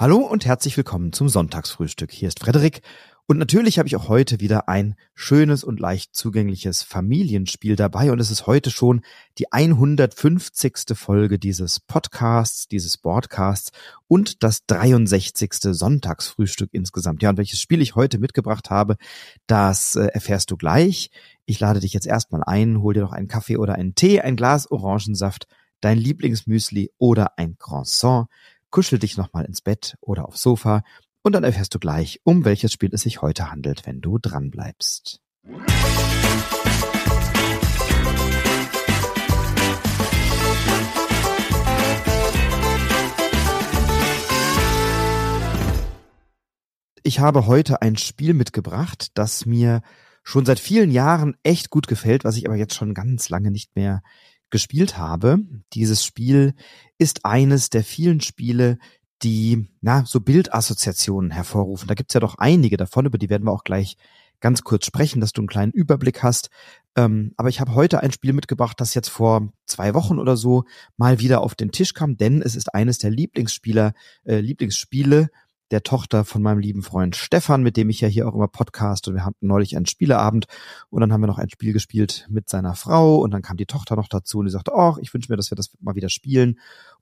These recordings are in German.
Hallo und herzlich willkommen zum Sonntagsfrühstück. Hier ist Frederik und natürlich habe ich auch heute wieder ein schönes und leicht zugängliches Familienspiel dabei und es ist heute schon die 150. Folge dieses Podcasts, dieses Broadcasts und das 63. Sonntagsfrühstück insgesamt. Ja, und welches Spiel ich heute mitgebracht habe, das äh, erfährst du gleich. Ich lade dich jetzt erstmal ein, hol dir noch einen Kaffee oder einen Tee, ein Glas Orangensaft, dein Lieblingsmüsli oder ein Croissant kuschel dich nochmal ins Bett oder aufs Sofa und dann erfährst du gleich, um welches Spiel es sich heute handelt, wenn du dran bleibst. Ich habe heute ein Spiel mitgebracht, das mir schon seit vielen Jahren echt gut gefällt, was ich aber jetzt schon ganz lange nicht mehr gespielt habe. Dieses Spiel ist eines der vielen Spiele, die na so Bildassoziationen hervorrufen. Da gibt's ja doch einige davon, über die werden wir auch gleich ganz kurz sprechen, dass du einen kleinen Überblick hast. Ähm, aber ich habe heute ein Spiel mitgebracht, das jetzt vor zwei Wochen oder so mal wieder auf den Tisch kam, denn es ist eines der Lieblingsspieler, äh, Lieblingsspiele der Tochter von meinem lieben Freund Stefan, mit dem ich ja hier auch immer podcast und wir hatten neulich einen Spieleabend und dann haben wir noch ein Spiel gespielt mit seiner Frau und dann kam die Tochter noch dazu und die sagte, oh, ich wünsche mir, dass wir das mal wieder spielen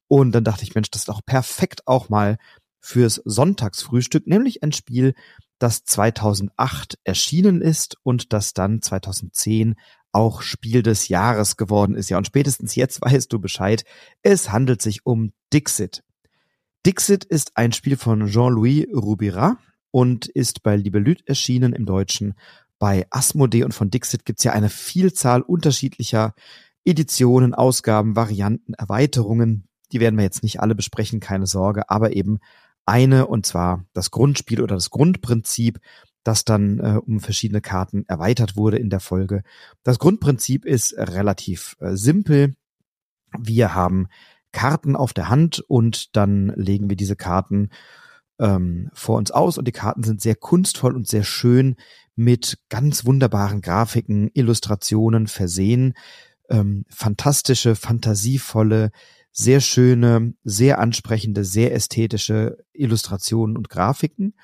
und dann dachte ich, Mensch, das ist doch perfekt auch mal fürs Sonntagsfrühstück, nämlich ein Spiel, das 2008 erschienen ist und das dann 2010 auch Spiel des Jahres geworden ist. Ja, und spätestens jetzt weißt du Bescheid. Es handelt sich um Dixit. Dixit ist ein Spiel von Jean-Louis Rubira und ist bei Libelüt erschienen im Deutschen. Bei Asmodee und von Dixit gibt's ja eine Vielzahl unterschiedlicher Editionen, Ausgaben, Varianten, Erweiterungen. Die werden wir jetzt nicht alle besprechen, keine Sorge, aber eben eine, und zwar das Grundspiel oder das Grundprinzip, das dann äh, um verschiedene Karten erweitert wurde in der Folge. Das Grundprinzip ist relativ äh, simpel. Wir haben Karten auf der Hand und dann legen wir diese Karten ähm, vor uns aus und die Karten sind sehr kunstvoll und sehr schön mit ganz wunderbaren Grafiken, Illustrationen versehen, ähm, fantastische, fantasievolle, sehr schöne, sehr ansprechende, sehr ästhetische Illustrationen und Grafiken.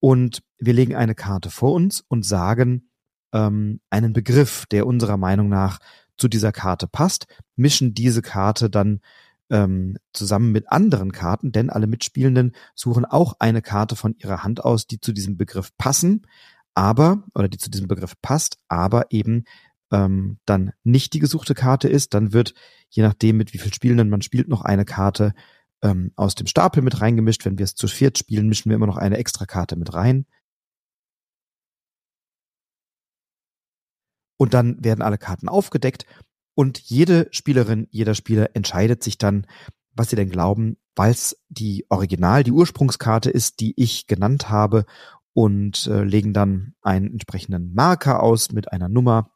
Und wir legen eine Karte vor uns und sagen ähm, einen Begriff, der unserer Meinung nach zu dieser Karte passt, mischen diese Karte dann ähm, zusammen mit anderen Karten, denn alle Mitspielenden suchen auch eine Karte von ihrer Hand aus, die zu diesem Begriff passen, aber, oder die zu diesem Begriff passt, aber eben ähm, dann nicht die gesuchte Karte ist, dann wird, je nachdem, mit wie viel Spielenden man spielt, noch eine Karte ähm, aus dem Stapel mit reingemischt. Wenn wir es zu viert spielen, mischen wir immer noch eine extra Karte mit rein. Und dann werden alle Karten aufgedeckt und jede Spielerin, jeder Spieler entscheidet sich dann, was sie denn glauben, weil es die Original, die Ursprungskarte ist, die ich genannt habe und äh, legen dann einen entsprechenden Marker aus mit einer Nummer.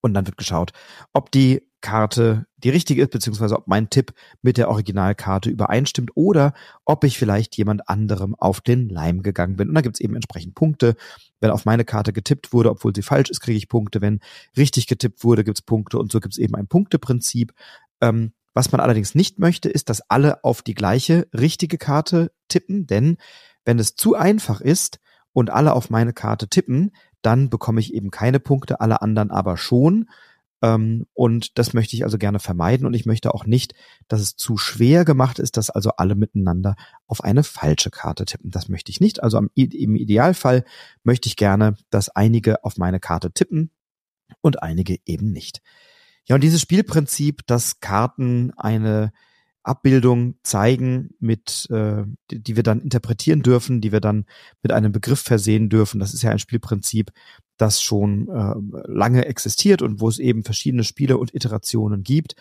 Und dann wird geschaut, ob die Karte die richtige ist, beziehungsweise ob mein Tipp mit der Originalkarte übereinstimmt oder ob ich vielleicht jemand anderem auf den Leim gegangen bin. Und da gibt's eben entsprechend Punkte. Wenn auf meine Karte getippt wurde, obwohl sie falsch ist, kriege ich Punkte. Wenn richtig getippt wurde, gibt's Punkte und so gibt's eben ein Punkteprinzip. Ähm, was man allerdings nicht möchte, ist, dass alle auf die gleiche richtige Karte tippen, denn wenn es zu einfach ist und alle auf meine Karte tippen, dann bekomme ich eben keine Punkte, alle anderen aber schon. Ähm, und das möchte ich also gerne vermeiden. Und ich möchte auch nicht, dass es zu schwer gemacht ist, dass also alle miteinander auf eine falsche Karte tippen. Das möchte ich nicht. Also im Idealfall möchte ich gerne, dass einige auf meine Karte tippen und einige eben nicht. Ja, und dieses Spielprinzip, dass Karten eine Abbildung zeigen, mit äh, die, die wir dann interpretieren dürfen, die wir dann mit einem Begriff versehen dürfen. Das ist ja ein Spielprinzip, das schon äh, lange existiert und wo es eben verschiedene Spiele und Iterationen gibt.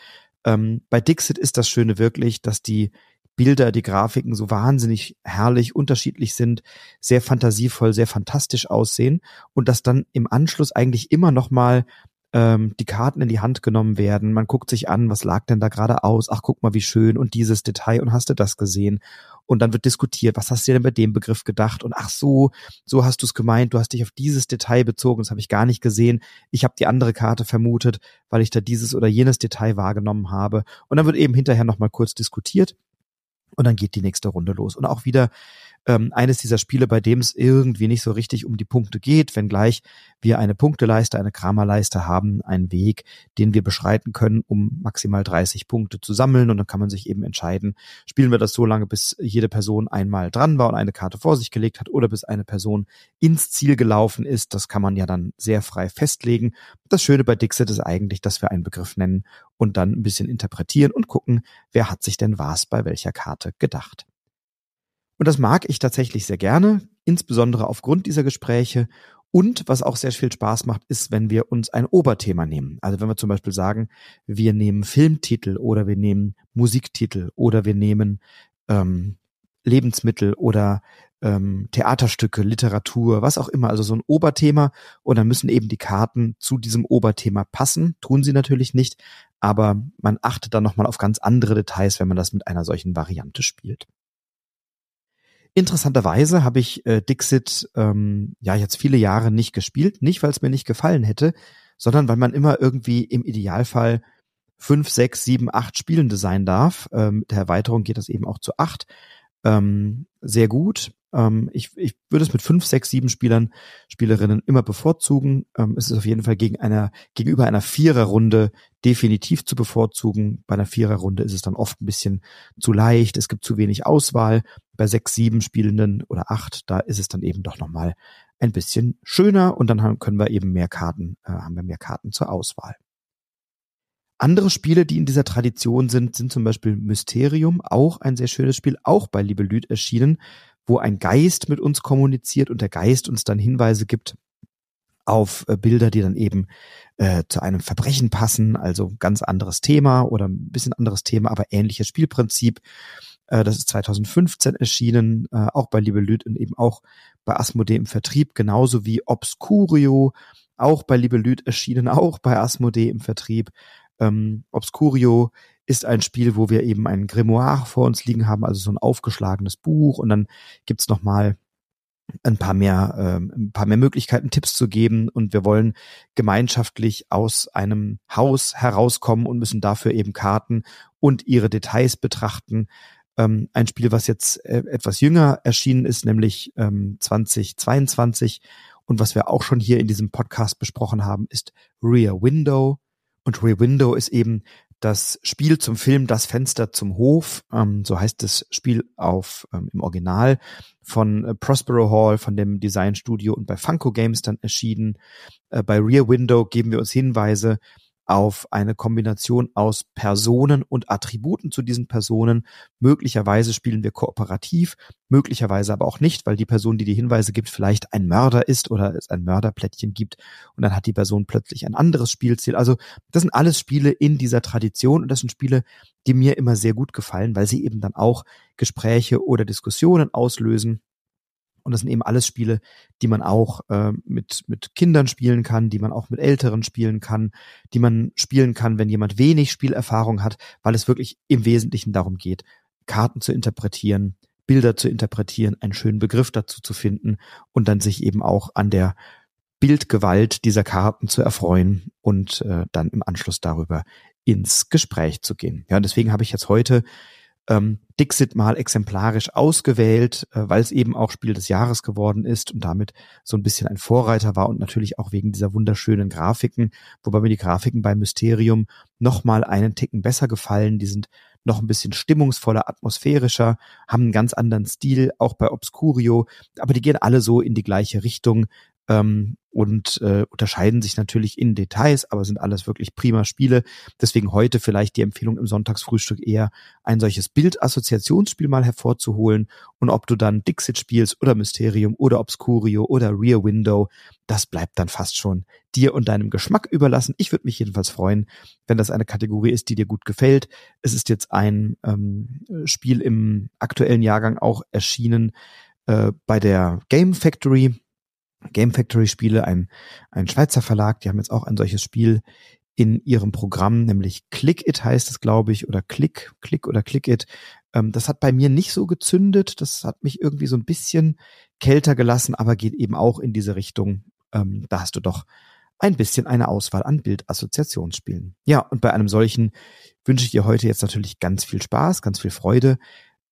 Ähm, bei Dixit ist das Schöne wirklich, dass die Bilder, die Grafiken so wahnsinnig herrlich, unterschiedlich sind, sehr fantasievoll, sehr fantastisch aussehen und dass dann im Anschluss eigentlich immer noch mal ähm, die Karten in die Hand genommen werden. Man guckt sich an, was lag denn da gerade aus? Ach, guck mal, wie schön und dieses Detail und hast du das gesehen? Und dann wird diskutiert, was hast du denn bei dem Begriff gedacht? Und ach so, so hast du es gemeint, du hast dich auf dieses Detail bezogen, das habe ich gar nicht gesehen. Ich habe die andere Karte vermutet, weil ich da dieses oder jenes Detail wahrgenommen habe. Und dann wird eben hinterher nochmal kurz diskutiert. und dann geht die nächste Runde los. Und auch wieder ähm, eines dieser Spiele, bei dem es irgendwie nicht so richtig um die Punkte geht, wenngleich wir eine Punkteleiste, eine Kramerleiste haben, einen Weg, den wir beschreiten können, um maximal 30 Punkte zu sammeln. Und dann kann man sich eben entscheiden, spielen wir das so lange, bis jede Person einmal dran war und eine Karte vor sich gelegt hat oder bis eine Person ins Ziel gelaufen ist. Das kann man ja dann sehr frei festlegen. Das Schöne bei Dixit ist eigentlich, dass wir einen Begriff nennen und dann ein bisschen interpretieren und gucken, wer hat sich denn was bei welcher Karte gedacht. Und das mag ich tatsächlich sehr gerne, insbesondere aufgrund dieser Gespräche. Und was auch sehr viel Spaß macht, ist, wenn wir uns ein Oberthema nehmen. Also wenn wir zum Beispiel sagen, wir nehmen Filmtitel oder wir nehmen Musiktitel oder wir nehmen ähm, Lebensmittel oder ähm, Theaterstücke, Literatur, was auch immer, also so ein Oberthema. Und dann müssen eben die Karten zu diesem Oberthema passen. Tun sie natürlich nicht, aber man achtet dann nochmal auf ganz andere Details, wenn man das mit einer solchen Variante spielt. Interessanterweise habe ich äh, Dixit ähm, ja jetzt viele Jahre nicht gespielt, nicht weil es mir nicht gefallen hätte, sondern weil man immer irgendwie im Idealfall fünf, sechs, sieben, acht Spielende sein darf. Ähm, mit der Erweiterung geht das eben auch zu acht. Ähm, sehr gut. Ähm, ich, ich würde es mit fünf, sechs, sieben Spielern, Spielerinnen immer bevorzugen. Ähm, es ist auf jeden Fall gegen einer, gegenüber einer Viererrunde definitiv zu bevorzugen. Bei einer Viererrunde ist es dann oft ein bisschen zu leicht. Es gibt zu wenig Auswahl. Bei sechs, sieben Spielenden oder acht, da ist es dann eben doch nochmal ein bisschen schöner und dann haben, können wir eben mehr Karten, äh, haben wir mehr Karten zur Auswahl. Andere Spiele, die in dieser Tradition sind, sind zum Beispiel Mysterium, auch ein sehr schönes Spiel, auch bei Liebe Lüd erschienen, wo ein Geist mit uns kommuniziert und der Geist uns dann Hinweise gibt auf äh, Bilder, die dann eben äh, zu einem Verbrechen passen, also ganz anderes Thema oder ein bisschen anderes Thema, aber ähnliches Spielprinzip. Äh, das ist 2015 erschienen, äh, auch bei Liebe Lüd und eben auch bei Asmodee im Vertrieb, genauso wie Obscurio, auch bei Liebe Lüd erschienen, auch bei Asmodee im Vertrieb. Ähm, Obscurio ist ein Spiel, wo wir eben ein Grimoire vor uns liegen haben, also so ein aufgeschlagenes Buch und dann gibt's noch mal ein paar mehr, ähm, ein paar mehr Möglichkeiten, Tipps zu geben und wir wollen gemeinschaftlich aus einem Haus herauskommen und müssen dafür eben Karten und ihre Details betrachten. Ähm, ein Spiel, was jetzt äh, etwas jünger erschienen ist, nämlich ähm, 2022 und was wir auch schon hier in diesem Podcast besprochen haben, ist Rear Window. Und Rear Window ist eben das Spiel zum Film Das Fenster zum Hof, ähm, so heißt das Spiel auf ähm, im Original von äh, Prospero Hall, von dem Designstudio und bei Funko Games dann erschienen. Äh, bei Rear Window geben wir uns Hinweise auf eine Kombination aus Personen und Attributen zu diesen Personen. Möglicherweise spielen wir kooperativ, möglicherweise aber auch nicht, weil die Person, die die Hinweise gibt, vielleicht ein Mörder ist oder es ein Mörderplättchen gibt und dann hat die Person plötzlich ein anderes Spielziel. Also das sind alles Spiele in dieser Tradition und das sind Spiele, die mir immer sehr gut gefallen, weil sie eben dann auch Gespräche oder Diskussionen auslösen und das sind eben alles Spiele, die man auch äh, mit, mit Kindern spielen kann, die man auch mit Älteren spielen kann, die man spielen kann, wenn jemand wenig Spielerfahrung hat, weil es wirklich im Wesentlichen darum geht, Karten zu interpretieren, Bilder zu interpretieren, einen schönen Begriff dazu zu finden und dann sich eben auch an der Bildgewalt dieser Karten zu erfreuen und äh, dann im Anschluss darüber ins Gespräch zu gehen. Ja, und deswegen habe ich jetzt heute ähm, Dixit mal exemplarisch ausgewählt, äh, weil es eben auch Spiel des Jahres geworden ist und damit so ein bisschen ein Vorreiter war und natürlich auch wegen dieser wunderschönen Grafiken, wobei mir die Grafiken bei Mysterium noch mal einen Ticken besser gefallen. Die sind noch ein bisschen stimmungsvoller, atmosphärischer, haben einen ganz anderen Stil, auch bei Obscurio, aber die gehen alle so in die gleiche Richtung ähm, und äh, unterscheiden sich natürlich in Details, aber sind alles wirklich prima Spiele. Deswegen heute vielleicht die Empfehlung im Sonntagsfrühstück eher ein solches Bildassoziationsspiel mal hervorzuholen und ob du dann Dixit spielst oder Mysterium oder Obscurio oder Rear Window, das bleibt dann fast schon dir und deinem Geschmack überlassen. Ich würde mich jedenfalls freuen, wenn das eine Kategorie ist, die dir gut gefällt. Es ist jetzt ein ähm, Spiel im aktuellen Jahrgang auch erschienen äh, bei der Game Factory Game Factory Spiele, ein, ein Schweizer Verlag, die haben jetzt auch ein solches Spiel in ihrem Programm, nämlich Click It heißt es, glaube ich, oder Click, Click oder Click It. Ähm, das hat bei mir nicht so gezündet. Das hat mich irgendwie so ein bisschen kälter gelassen, aber geht eben auch in diese Richtung. Ähm, da hast du doch ein bisschen eine Auswahl an Bildassoziationsspielen. Ja, und bei einem solchen wünsche ich dir heute jetzt natürlich ganz viel Spaß, ganz viel Freude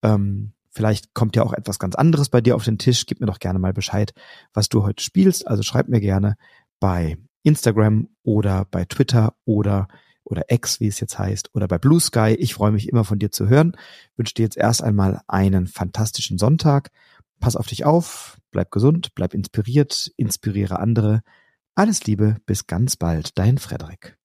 Ähm, vielleicht kommt ja auch etwas ganz anderes bei dir auf den Tisch. Gib mir doch gerne mal Bescheid, was du heute spielst. Also schreib mir gerne bei Instagram oder bei Twitter oder oder X, wie es jetzt heißt, oder bei Blue Sky. Ich freue mich immer von dir zu hören. Wünsche dir jetzt erst einmal einen fantastischen Sonntag. Pass auf dich auf, bleib gesund, bleib inspiriert, inspiriere andere. Alles Liebe, bis ganz bald, dein Frederik.